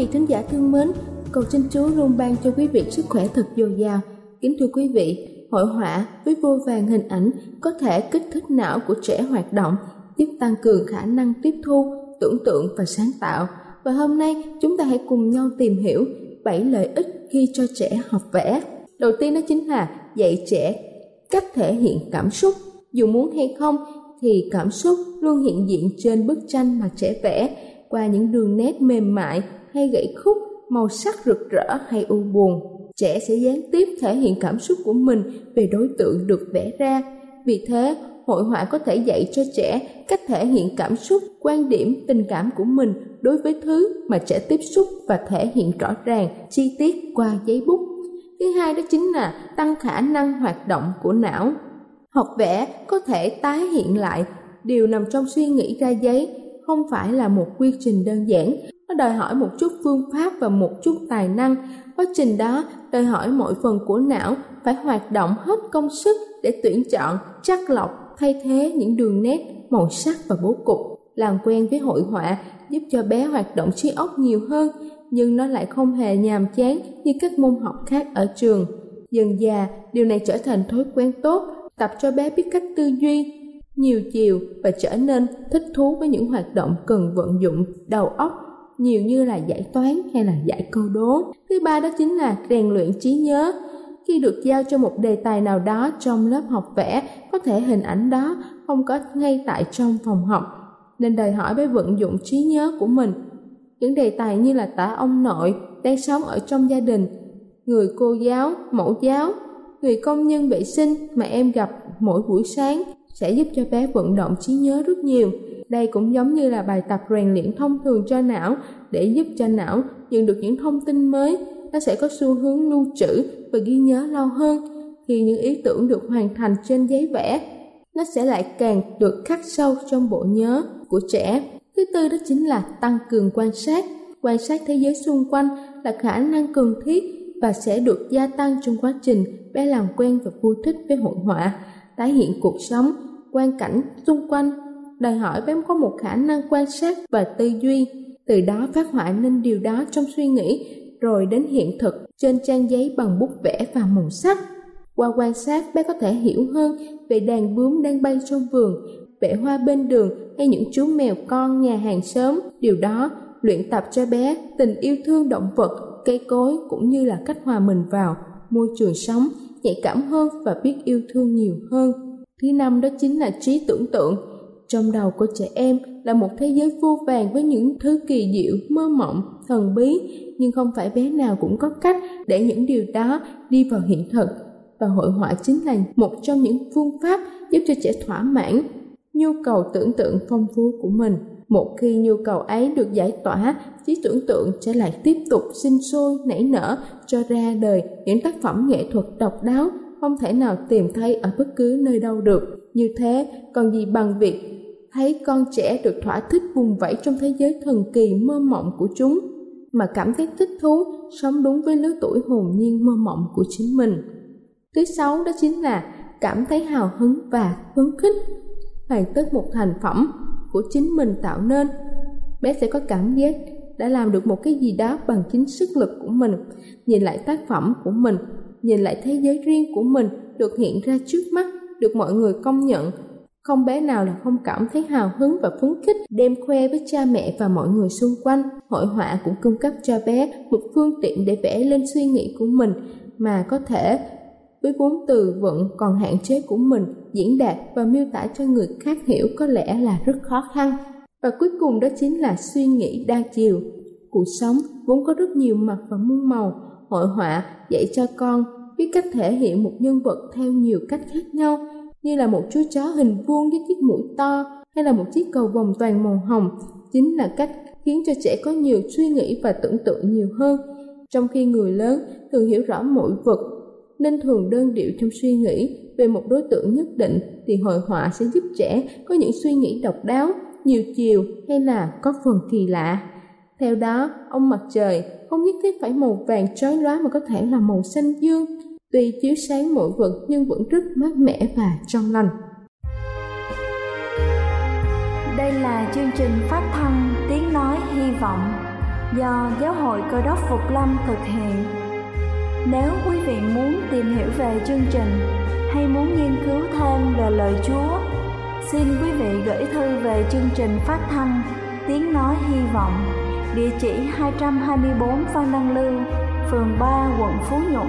Vị thính giả thương mến, cầu xin Chúa luôn ban cho quý vị sức khỏe thật dồi dào. Kính thưa quý vị, hội họa với vô vàng hình ảnh có thể kích thích não của trẻ hoạt động, giúp tăng cường khả năng tiếp thu, tưởng tượng và sáng tạo. Và hôm nay chúng ta hãy cùng nhau tìm hiểu 7 lợi ích khi cho trẻ học vẽ. Đầu tiên đó chính là dạy trẻ cách thể hiện cảm xúc. Dù muốn hay không thì cảm xúc luôn hiện diện trên bức tranh mà trẻ vẽ qua những đường nét mềm mại hay gãy khúc, màu sắc rực rỡ hay u buồn. Trẻ sẽ gián tiếp thể hiện cảm xúc của mình về đối tượng được vẽ ra. Vì thế, hội họa có thể dạy cho trẻ cách thể hiện cảm xúc, quan điểm, tình cảm của mình đối với thứ mà trẻ tiếp xúc và thể hiện rõ ràng, chi tiết qua giấy bút. Thứ hai đó chính là tăng khả năng hoạt động của não. Học vẽ có thể tái hiện lại điều nằm trong suy nghĩ ra giấy không phải là một quy trình đơn giản đòi hỏi một chút phương pháp và một chút tài năng. Quá trình đó, đòi hỏi mọi phần của não phải hoạt động hết công sức để tuyển chọn chắc lọc, thay thế những đường nét màu sắc và bố cục. Làm quen với hội họa giúp cho bé hoạt động trí óc nhiều hơn, nhưng nó lại không hề nhàm chán như các môn học khác ở trường. Dần già điều này trở thành thói quen tốt, tập cho bé biết cách tư duy nhiều chiều và trở nên thích thú với những hoạt động cần vận dụng đầu óc nhiều như là giải toán hay là giải câu đố. Thứ ba đó chính là rèn luyện trí nhớ. Khi được giao cho một đề tài nào đó trong lớp học vẽ, có thể hình ảnh đó không có ngay tại trong phòng học, nên đòi hỏi với vận dụng trí nhớ của mình. Những đề tài như là tả ông nội đang sống ở trong gia đình, người cô giáo, mẫu giáo, người công nhân vệ sinh mà em gặp mỗi buổi sáng sẽ giúp cho bé vận động trí nhớ rất nhiều. Đây cũng giống như là bài tập rèn luyện thông thường cho não để giúp cho não nhận được những thông tin mới, nó sẽ có xu hướng lưu trữ và ghi nhớ lâu hơn. Khi những ý tưởng được hoàn thành trên giấy vẽ, nó sẽ lại càng được khắc sâu trong bộ nhớ của trẻ. Thứ tư đó chính là tăng cường quan sát. Quan sát thế giới xung quanh là khả năng cần thiết và sẽ được gia tăng trong quá trình bé làm quen và vui thích với hội họa, tái hiện cuộc sống, quan cảnh xung quanh, đòi hỏi bé có một khả năng quan sát và tư duy, từ đó phát họa nên điều đó trong suy nghĩ, rồi đến hiện thực trên trang giấy bằng bút vẽ và màu sắc. Qua quan sát, bé có thể hiểu hơn về đàn bướm đang bay trong vườn, vẽ hoa bên đường hay những chú mèo con nhà hàng xóm. Điều đó luyện tập cho bé tình yêu thương động vật, cây cối cũng như là cách hòa mình vào môi trường sống, nhạy cảm hơn và biết yêu thương nhiều hơn. Thứ năm đó chính là trí tưởng tượng. Trong đầu của trẻ em là một thế giới vô vàng với những thứ kỳ diệu, mơ mộng, thần bí, nhưng không phải bé nào cũng có cách để những điều đó đi vào hiện thực. Và hội họa chính là một trong những phương pháp giúp cho trẻ thỏa mãn nhu cầu tưởng tượng phong phú của mình. Một khi nhu cầu ấy được giải tỏa, trí tưởng tượng sẽ lại tiếp tục sinh sôi, nảy nở cho ra đời những tác phẩm nghệ thuật độc đáo không thể nào tìm thấy ở bất cứ nơi đâu được. Như thế, còn gì bằng việc thấy con trẻ được thỏa thích vùng vẫy trong thế giới thần kỳ mơ mộng của chúng mà cảm thấy thích thú sống đúng với lứa tuổi hồn nhiên mơ mộng của chính mình. Thứ sáu đó chính là cảm thấy hào hứng và phấn khích hoàn tất một thành phẩm của chính mình tạo nên. Bé sẽ có cảm giác đã làm được một cái gì đó bằng chính sức lực của mình, nhìn lại tác phẩm của mình, nhìn lại thế giới riêng của mình được hiện ra trước mắt, được mọi người công nhận. Không bé nào là không cảm thấy hào hứng và phấn khích. Đem khoe với cha mẹ và mọi người xung quanh. Hội họa cũng cung cấp cho bé một phương tiện để vẽ lên suy nghĩ của mình mà có thể với vốn từ vựng còn hạn chế của mình, diễn đạt và miêu tả cho người khác hiểu có lẽ là rất khó khăn. Và cuối cùng đó chính là suy nghĩ đa chiều. Cuộc sống vốn có rất nhiều mặt và muôn màu. Hội họa dạy cho con biết cách thể hiện một nhân vật theo nhiều cách khác nhau như là một chú chó hình vuông với chiếc mũi to hay là một chiếc cầu vòng toàn màu hồng. Chính là cách khiến cho trẻ có nhiều suy nghĩ và tưởng tượng nhiều hơn. Trong khi người lớn thường hiểu rõ mỗi vật nên thường đơn điệu trong suy nghĩ về một đối tượng nhất định thì hội họa sẽ giúp trẻ có những suy nghĩ độc đáo, nhiều chiều hay là có phần kỳ lạ. Theo đó, ông mặt trời không nhất thiết phải màu vàng chói lóa mà có thể là màu xanh dương, tuy chiếu sáng mỗi vật nhưng vẫn rất mát mẻ và trong lành. Đây là chương trình phát thanh Tiếng Nói Hy Vọng do Giáo hội Cơ đốc Phục Lâm thực hiện nếu quý vị muốn tìm hiểu về chương trình hay muốn nghiên cứu thêm về lời Chúa, xin quý vị gửi thư về chương trình phát thanh Tiếng Nói Hy Vọng, địa chỉ 224 Phan Đăng Lưu, phường 3, quận Phú Nhuận,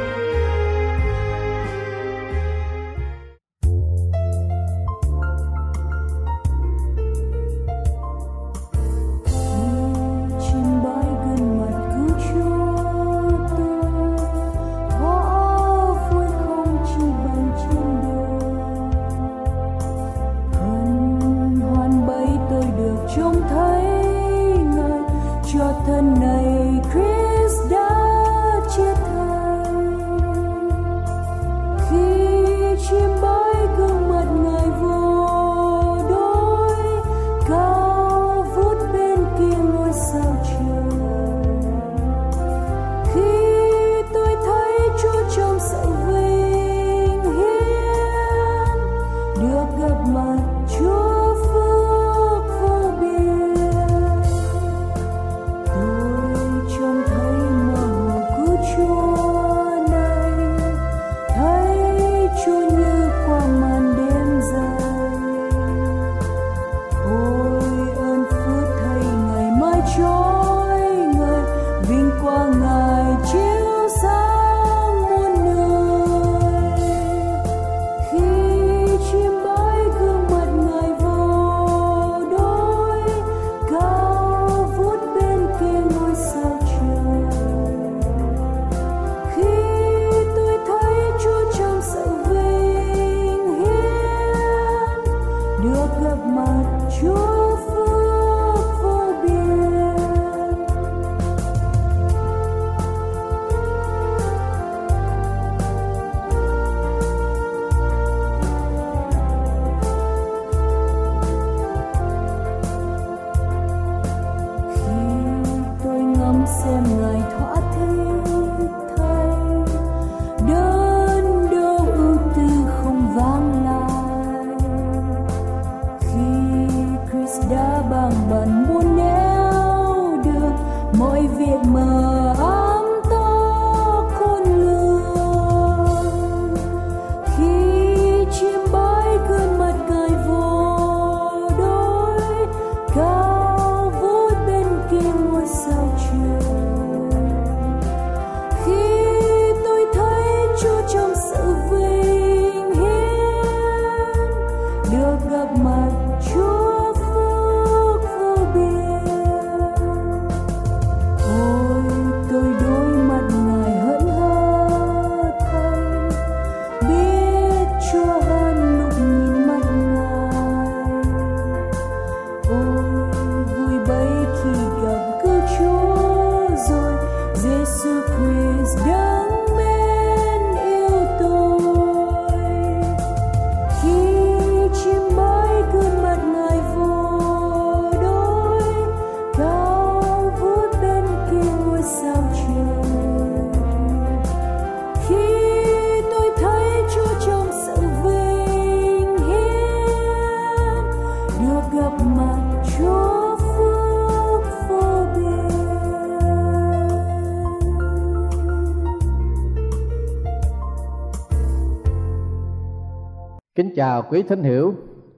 kính chào quý thính hữu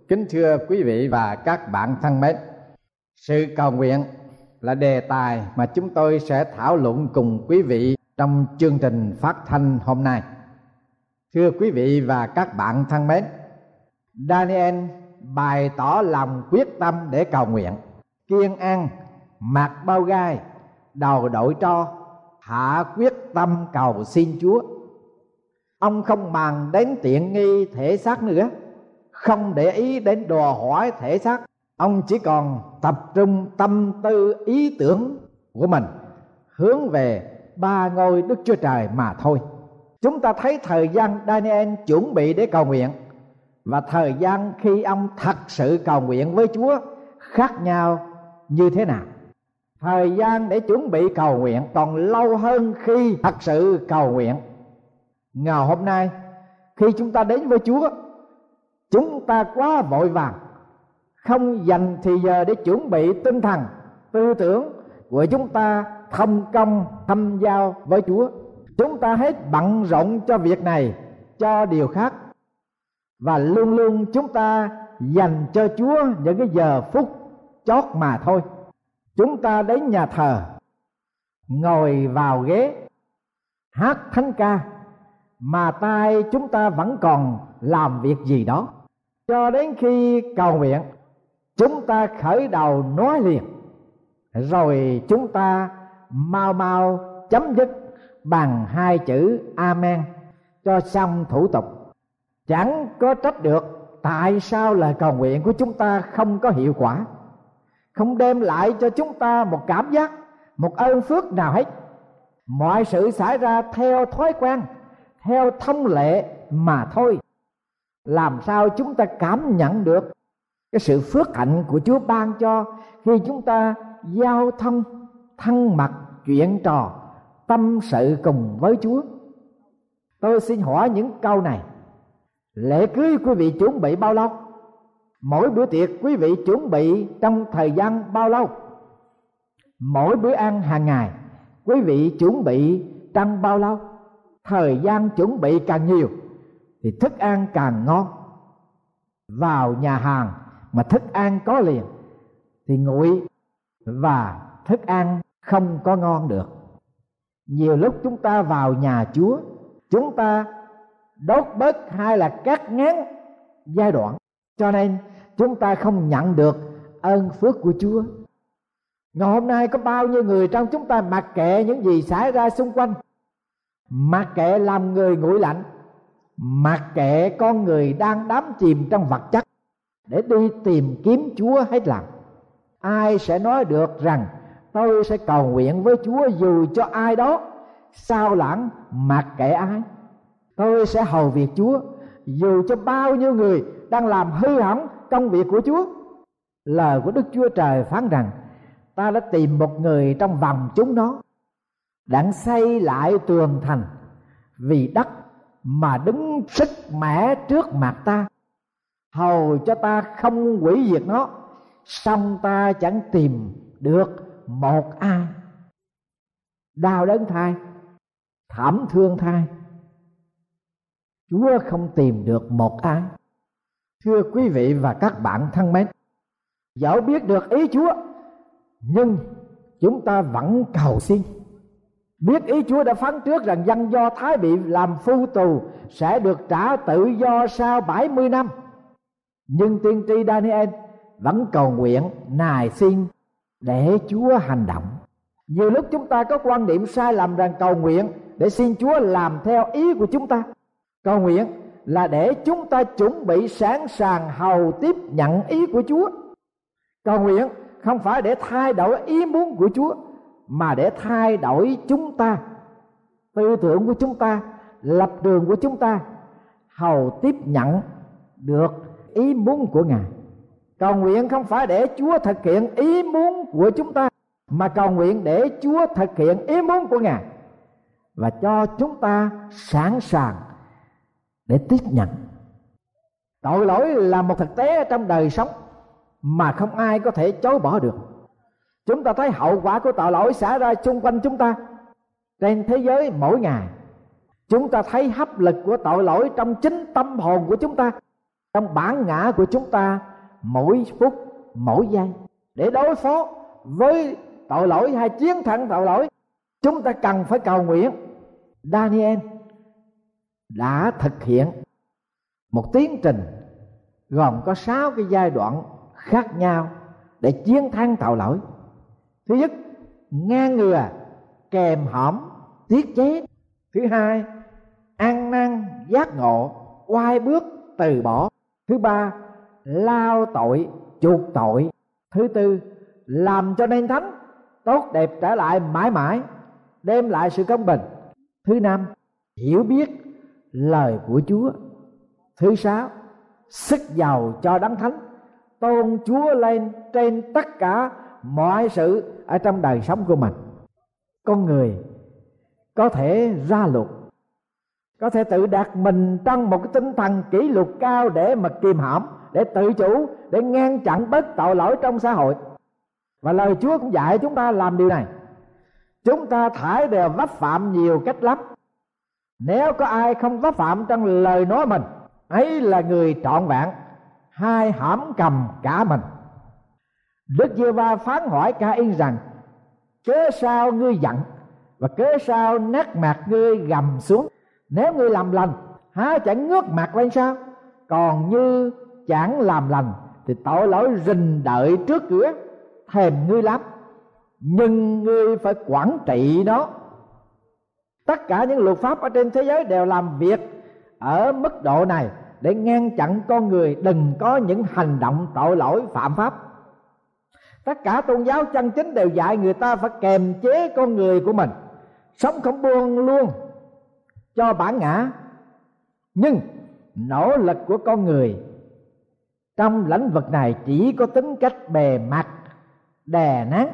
kính thưa quý vị và các bạn thân mến sự cầu nguyện là đề tài mà chúng tôi sẽ thảo luận cùng quý vị trong chương trình phát thanh hôm nay. Thưa quý vị và các bạn thân mến, Daniel bày tỏ lòng quyết tâm để cầu nguyện, kiên an, mặc bao gai, đầu đội tro, hạ quyết tâm cầu xin Chúa. Ông không màng đến tiện nghi thể xác nữa không để ý đến đòi hỏi thể xác. Ông chỉ còn tập trung tâm tư ý tưởng của mình hướng về ba ngôi đức chúa trời mà thôi. Chúng ta thấy thời gian daniel chuẩn bị để cầu nguyện và thời gian khi ông thật sự cầu nguyện với chúa khác nhau như thế nào? Thời gian để chuẩn bị cầu nguyện còn lâu hơn khi thật sự cầu nguyện. Ngày hôm nay, khi chúng ta đến với chúa, chúng ta quá vội vàng. Không dành thì giờ để chuẩn bị tinh thần, tư tưởng của chúng ta thông công, thâm giao với chúa. Chúng ta hết bận rộn cho việc này, cho điều khác và luôn luôn chúng ta dành cho chúa những cái giờ phút chót mà thôi. Chúng ta đến nhà thờ, ngồi vào ghế, hát thánh ca, mà tay chúng ta vẫn còn làm việc gì đó. Cho đến khi cầu nguyện, chúng ta khởi đầu nói liền. Rồi chúng ta mau mau chấm dứt bằng hai chữ amen cho xong thủ tục chẳng có trách được tại sao lời cầu nguyện của chúng ta không có hiệu quả. Không đem lại cho chúng ta một cảm giác, một ơn phước nào hết. Mọi sự xảy ra theo thói quen, theo thông lệ mà thôi. Làm sao chúng ta cảm nhận được cái sự phước hạnh của Chúa ban cho khi chúng ta giao thông, thân mật chuyện trò, tâm sự cùng với Chúa? Tôi xin hỏi những câu này lễ cưới quý vị chuẩn bị bao lâu? Mỗi bữa tiệc quý vị chuẩn bị trong thời gian bao lâu? Mỗi bữa ăn hàng ngày quý vị chuẩn bị trong bao lâu? Thời gian chuẩn bị càng nhiều thì thức ăn càng ngon. Vào nhà hàng mà thức ăn có liền thì nguội và thức ăn không có ngon được. Nhiều lúc chúng ta vào nhà chúa, chúng ta đốt bớt hay là cắt ngắn giai đoạn. Cho nên, chúng ta không nhận được ơn phước của chúa. Ngày hôm nay có bao nhiêu người trong chúng ta mặc kệ những gì xảy ra xung quanh? Mặc kệ làm người nguội lạnh, mặc kệ con người đang đắm chìm trong vật chất, để đi tìm kiếm chúa hết lòng. Ai sẽ nói được rằng, tôi sẽ cầu nguyện với chúa dù cho ai đó sao lãng mặc kệ ai? Tôi sẽ hầu việc chúa. Dù cho bao nhiêu người đang làm hư hỏng công việc của chúa, lời của đức chúa trời phán rằng, ta đã tìm một người trong vòng chúng nó, đặng xây lại tường thành, vì đất mà đứng sức mẻ trước mặt ta. Hầu cho ta không hủy diệt nó xong ta chẳng tìm được một ai. Đau đớn thai thảm thương thai chúa không tìm được một ai thưa quý vị và các bạn thân mến dẫu biết được ý chúa, nhưng chúng ta vẫn cầu xin biết ý Chúa đã phán trước rằng dân Do Thái bị làm phu tù sẽ được trả tự do sau 70 năm. Nhưng tiên tri Daniel vẫn cầu nguyện nài xin để Chúa hành động. Nhiều lúc chúng ta có quan điểm sai lầm rằng cầu nguyện để xin Chúa làm theo ý của chúng ta. Cầu nguyện là để chúng ta chuẩn bị sẵn sàng hầu tiếp nhận ý của Chúa. Cầu nguyện không phải để thay đổi ý muốn của Chúa, mà để thay đổi chúng ta. Tư tưởng của chúng ta, lập trường của chúng ta, hầu tiếp nhận được ý muốn của ngài. Cầu nguyện không phải để chúa thực hiện ý muốn của chúng ta, mà cầu nguyện để chúa thực hiện ý muốn của ngài. Và cho chúng ta sẵn sàng để tiếp nhận. Tội lỗi là một thực tế trong đời sống mà không ai có thể chối bỏ được. Chúng ta thấy hậu quả của tội lỗi xảy ra xung quanh chúng ta, trên thế giới mỗi ngày. Chúng ta thấy hấp lực của tội lỗi trong chính tâm hồn của chúng ta, trong bản ngã của chúng ta mỗi phút, mỗi giây. Để đối phó với tội lỗi hay chiến thắng tội lỗi, chúng ta cần phải cầu nguyện. Daniel đã thực hiện. Một tiến trình gồm có sáu cái giai đoạn khác nhau để chiến thắng tạo lỗi. Thứ nhất ngang ngừa, kèm hõm, tiết chế. Thứ hai, ăn năn, giác ngộ quay bước, từ bỏ. Thứ ba, lao tội, chuộc tội. Thứ tư, làm cho nên thánh tốt đẹp trở lại mãi mãi, đem lại sự công bình. Thứ năm, hiểu biết lời của chúa. Thứ sáu, sức giàu cho đấng thánh. Tôn chúa lên trên tất cả mọi sự ở trong đời sống của mình. Con người có thể ra luật, có thể tự đặt mình trong một cái tinh thần kỷ luật cao để mà kìm hãm, để tự chủ, để ngăn chặn bớt tội lỗi trong xã hội. Và lời chúa cũng dạy chúng ta làm điều này. Chúng ta thải đều vấp phạm nhiều cách lắm nếu có ai không có phạm trong lời nói mình, ấy là người trọn vẹn, hai hãm cầm cả mình. Đức giê va phán hỏi ca yên rằng, cớ sao ngươi giận và cớ sao nát mặt ngươi gầm xuống? Nếu ngươi làm lành, há chẳng ngước mặt lên sao? Còn như chẳng làm lành thì tội lỗi rình đợi trước cửa, thèm ngươi lắm. Nhưng ngươi phải quản trị nó tất cả những luật pháp ở trên thế giới đều làm việc ở mức độ này để ngăn chặn con người đừng có những hành động tội lỗi phạm pháp. Tất cả tôn giáo chân chính đều dạy người ta phải kềm chế con người của mình, sống không buông luôn cho bản ngã. Nhưng nỗ lực của con người trong lĩnh vực này chỉ có tính cách bề mặt, đè nén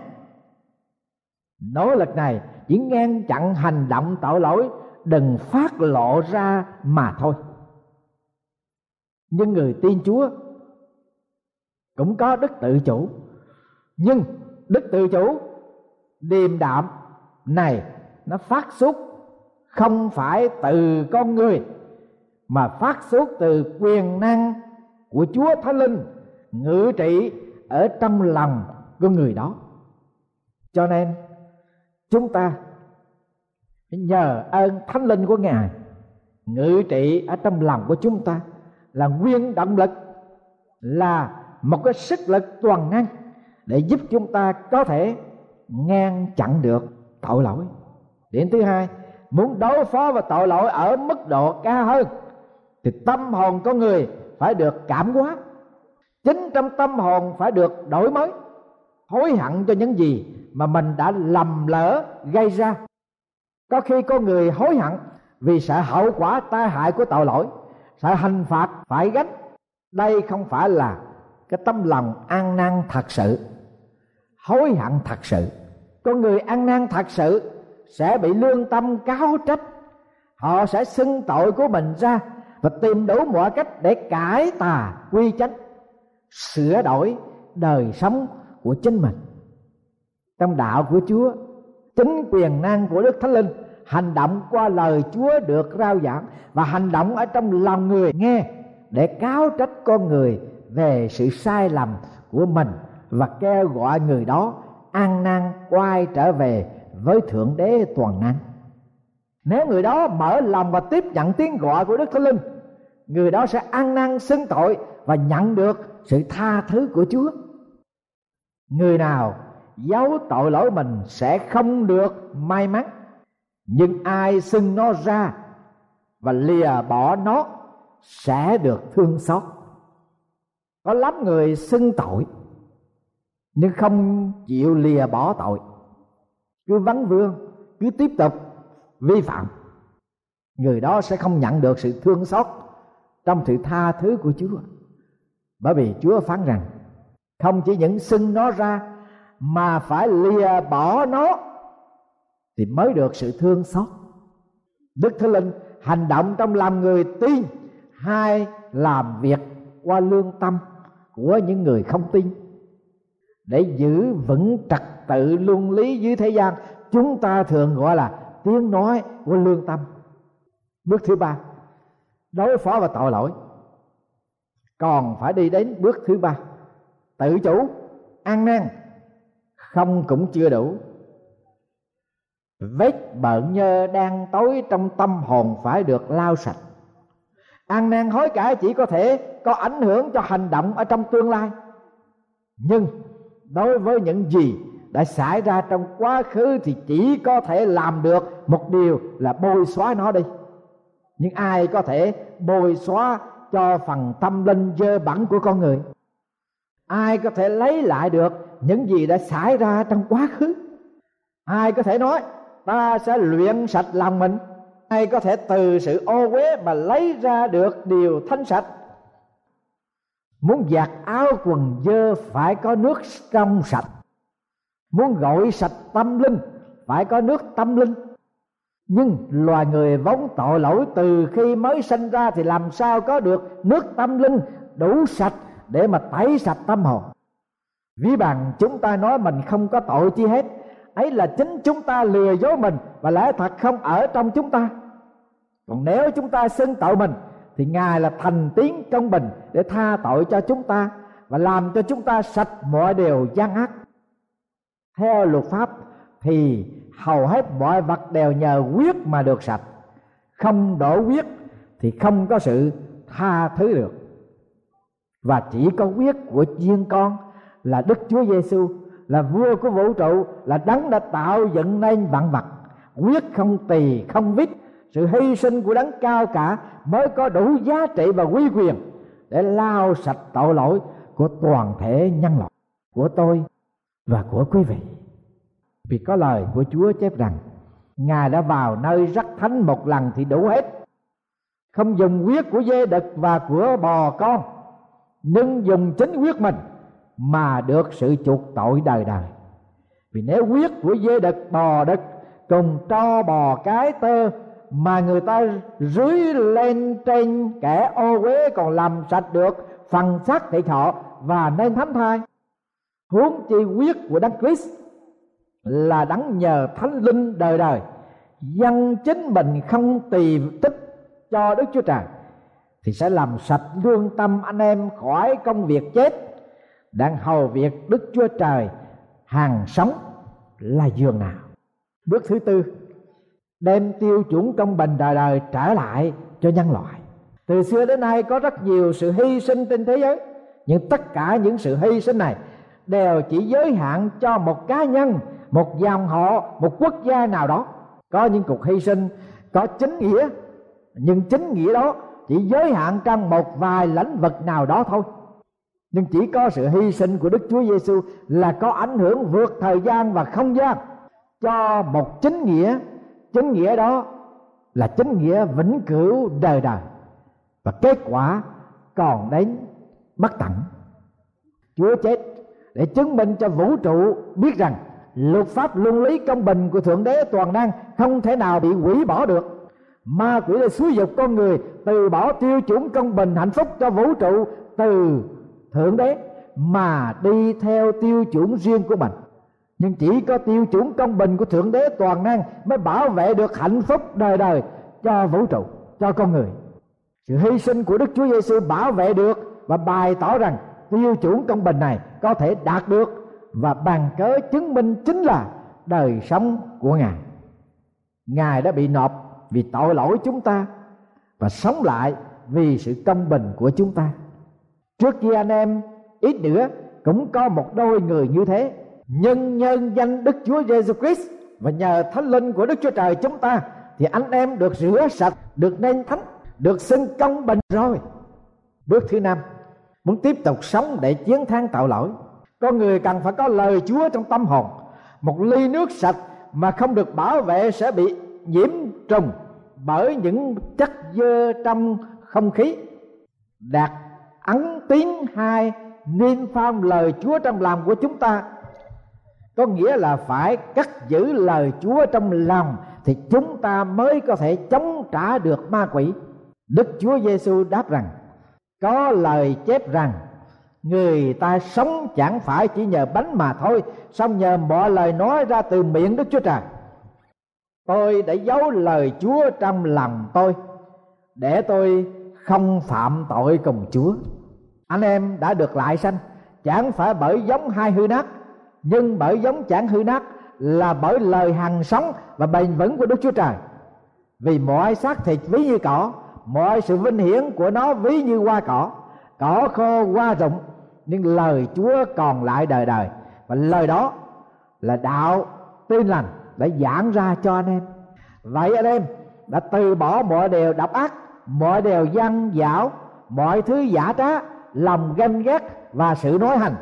nỗ lực này chỉ ngăn chặn hành động tội lỗi, đừng phát lộ ra mà thôi nhưng người tin chúa cũng có đức tự chủ nhưng đức tự chủ điềm đạm này, nó phát xuất không phải từ con người, mà phát xuất từ quyền năng của Chúa Thánh Linh ngự trị ở trong lòng của người đó. Cho nên chúng ta. Nhờ ơn Thánh Linh của Ngài ngự trị ở trong lòng của chúng ta là nguyên động lực, là một cái sức lực toàn năng để giúp chúng ta có thể ngăn chặn được tội lỗi. Điểm thứ hai, muốn đối phó với tội lỗi ở mức độ cao hơn thì tâm hồn con người phải được cảm hóa. Chính trong tâm hồn phải được đổi mới hối hận cho những gì mà mình đã lầm lỡ gây ra. Có khi có người hối hận vì sợ hậu quả tai hại của tội lỗi, sợ hình phạt phải gánh. Đây không phải là cái tâm lòng an năn thật sự. Hối hận thật sự. Con người ăn năn thật sự sẽ bị lương tâm cáo trách. Họ sẽ xưng tội của mình ra và tìm đủ mọi cách để cải tà quy chánh, sửa đổi đời sống của chính mình. Trong đạo của chúa, chính quyền năng của đức thánh linh hành động qua lời chúa được rao giảng và hành động ở trong lòng người nghe để cáo trách con người về sự sai lầm của mình và kêu gọi người đó an năng quay trở về với thượng đế toàn năng. Nếu người đó mở lòng và tiếp nhận tiếng gọi của đức thánh linh, người đó sẽ ăn năn xưng tội và nhận được sự tha thứ của chúa người nào giấu tội lỗi mình sẽ không được may mắn. Nhưng ai xưng nó ra và lìa bỏ nó sẽ được thương xót. Có lắm người xưng tội, nhưng không chịu lìa bỏ tội. Cứ vắng vương, cứ tiếp tục vi phạm, người đó sẽ không nhận được sự thương xót trong sự tha thứ của Chúa. Bởi vì Chúa phán rằng không chỉ những xưng nó ra, mà phải lìa bỏ nó, thì mới được sự thương xót. Đức Thánh Linh hành động trong làm người tin hai làm việc qua lương tâm của những người không tin. Để giữ vững trật tự luân lý dưới thế gian, chúng ta thường gọi là tiếng nói của lương tâm. Bước thứ ba, đối phó và tội lỗi. Còn phải đi đến bước thứ ba tự chủ, ăn năn, không cũng chưa đủ. Vết bợn nhơ đang tối trong tâm hồn phải được lau sạch. Ăn năn hối cải chỉ có thể có ảnh hưởng cho hành động ở trong tương lai. Nhưng đối với những gì đã xảy ra trong quá khứ thì chỉ có thể làm được một điều là bôi xóa nó đi. Nhưng ai có thể bôi xóa cho phần tâm linh dơ bẩn của con người? Ai có thể lấy lại được những gì đã xảy ra trong quá khứ? Ai có thể nói, ta sẽ luyện sạch lòng mình. Ai có thể từ sự ô uế mà lấy ra được điều thanh sạch? Muốn giặt áo quần dơ phải có nước trong sạch. Muốn gội sạch tâm linh phải có nước tâm linh. Nhưng loài người vốn tội lỗi từ khi mới sinh ra thì làm sao có được nước tâm linh đủ sạch để mà tẩy sạch tâm hồn. Ví bằng chúng ta nói mình không có tội chi hết, ấy là chính chúng ta lừa dối mình và lẽ thật không ở trong chúng ta. Còn nếu chúng ta xưng tội mình, thì ngài là thành tiếng công bình để tha tội cho chúng ta và làm cho chúng ta sạch mọi điều gian ác. Theo luật pháp thì hầu hết mọi vật đều nhờ quyết mà được sạch. Không đổ quyết thì không có sự tha thứ được và chỉ có huyết của chiên con là đức chúa giêsu là vua của vũ trụ, là đấng đã tạo dựng nên vạn vật. Quyết không tỳ, không vít, sự hy sinh của đấng cao cả mới có đủ giá trị và quy quyền để lao sạch tội lỗi của toàn thể nhân loại, của tôi và của quý vị. Vì có lời của Chúa chép rằng, Ngài đã vào nơi rất thánh một lần thì đủ hết. Không dùng huyết của dê đực và của bò con. Nhưng dùng chính quyết mình Mà được sự chuộc tội đời đời. Vì nếu quyết của dê đực, bò đực Cùng cho bò cái tơ Mà người ta rưới lên trên kẻ ô uế Còn làm sạch được phần xác thịt họ Và nên thánh thai, Huống chi quyết của Đấng Christ là đắng nhờ thánh linh đời đời, dân chính mình không tùy tích cho đức chúa trời thì sẽ làm sạch lương tâm anh em khỏi công việc chết. Đang hầu việc đức chúa trời, hàng sống là giường nào? Bước thứ tư, đem tiêu chuẩn công bình đời đời trở lại cho nhân loại. Từ xưa đến nay có rất nhiều sự hy sinh trên thế giới, nhưng tất cả những sự hy sinh này đều chỉ giới hạn cho một cá nhân, một dòng họ, một quốc gia nào đó. Có những cuộc hy sinh có chính nghĩa, nhưng chính nghĩa đó chỉ giới hạn trong một vài lĩnh vực nào đó thôi. Nhưng chỉ có sự hy sinh của Đức Chúa Giêsu là có ảnh hưởng vượt thời gian và không gian cho một chính nghĩa. Chính nghĩa đó là chính nghĩa vĩnh cửu đời đời. Và kết quả còn đến bất tận. Chúa chết để chứng minh cho vũ trụ biết rằng luật pháp luân lý công bình của thượng đế toàn năng không thể nào bị hủy bỏ được ma quỷ là xúi dục con người, từ bỏ tiêu chuẩn công bình hạnh phúc cho vũ trụ, từ thượng đế, mà đi theo tiêu chuẩn riêng của mình. Nhưng chỉ có tiêu chuẩn công bình của thượng đế toàn năng mới bảo vệ được hạnh phúc đời đời cho vũ trụ, cho con người. Sự hy sinh của đức chúa giêsu bảo vệ được và bày tỏ rằng tiêu chuẩn công bình này có thể đạt được và bàn cớ chứng minh chính là đời sống của ngài. Ngài đã bị nộp vì tội lỗi chúng ta và sống lại vì sự công bình của chúng ta. Trước kia anh em, ít nữa cũng có một đôi người như thế. Nhân nhân danh đức chúa giêsu christ và nhờ thánh linh của đức chúa trời chúng ta thì anh em được rửa sạch, được nên thánh, được xưng công bình rồi. Bước thứ năm, muốn tiếp tục sống để chiến thắng tội lỗi. Con người cần phải có lời chúa trong tâm hồn. Một ly nước sạch mà không được bảo vệ sẽ bị nhiễm trùng bởi những chất dơ trong không khí. Đạt ấn tiếng hai niêm phong lời chúa trong lòng của chúng ta. Có nghĩa là phải cắt giữ lời chúa trong lòng thì chúng ta mới có thể chống trả được ma quỷ. Đức chúa giêsu đáp rằng, có lời chép rằng, người ta sống chẳng phải chỉ nhờ bánh mà thôi, song nhờ mọi lời nói ra từ miệng đức chúa trời tôi đã giấu lời chúa trong lòng tôi, để tôi không phạm tội cùng chúa. Anh em đã được lại sanh, chẳng phải bởi giống hai hư nát, nhưng bởi giống chẳng hư nát là bởi lời hằng sống và bền vững của Đức Chúa Trời. Vì mọi xác thịt ví như cỏ, mọi sự vinh hiển của nó ví như hoa cỏ. Cỏ khô, hoa rụng, nhưng lời Chúa còn lại đời đời. Và lời đó là đạo tin lành để giảng ra cho anh em. Vậy anh em đã từ bỏ mọi điều độc ác, mọi điều dân dảo, mọi thứ giả trá, lòng ganh ghét và sự nói hành,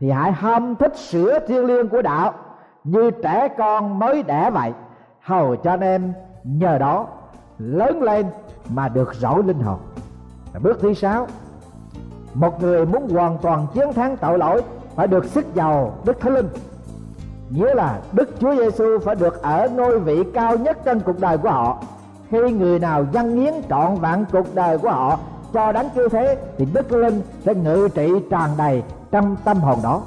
thì hãy ham thích sữa thiêng liêng của đạo như trẻ con mới đẻ vậy. Hầu cho anh em nhờ đó lớn lên mà được rỗi linh hồn. Bước thứ sáu, một người muốn hoàn toàn chiến thắng tội lỗi phải được sức giàu đức thánh linh nghĩa là đức chúa giêsu phải được ở ngôi vị cao nhất trên cuộc đời của họ. Khi người nào dâng hiến trọn vẹn cuộc đời của họ cho đánh cứu thế thì đức linh sẽ ngự trị tràn đầy trong tâm hồn đó.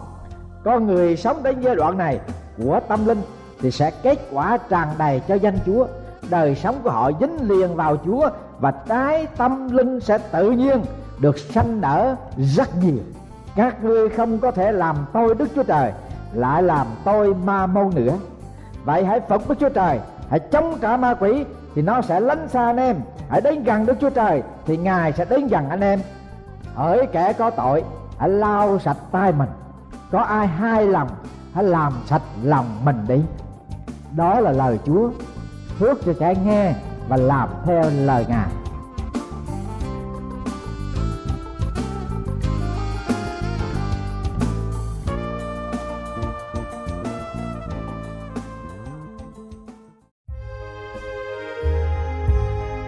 Con người sống đến giai đoạn này của tâm linh thì sẽ kết quả tràn đầy cho danh chúa. Đời sống của họ dính liền vào chúa và trái tâm linh sẽ tự nhiên được sanh nở rất nhiều. Các ngươi không có thể làm tôi đức chúa trời lại làm tôi ma môn nữa. Vậy hãy phục đức chúa trời, hãy chống trả ma quỷ, thì nó sẽ lánh xa anh em. Hãy đến gần đức chúa trời, thì ngài sẽ đến gần anh em. Hỡi kẻ có tội, hãy lau sạch tay mình. Có ai hai lòng, hãy làm sạch lòng mình đi. Đó là lời chúa, phước cho kẻ nghe và làm theo lời ngài.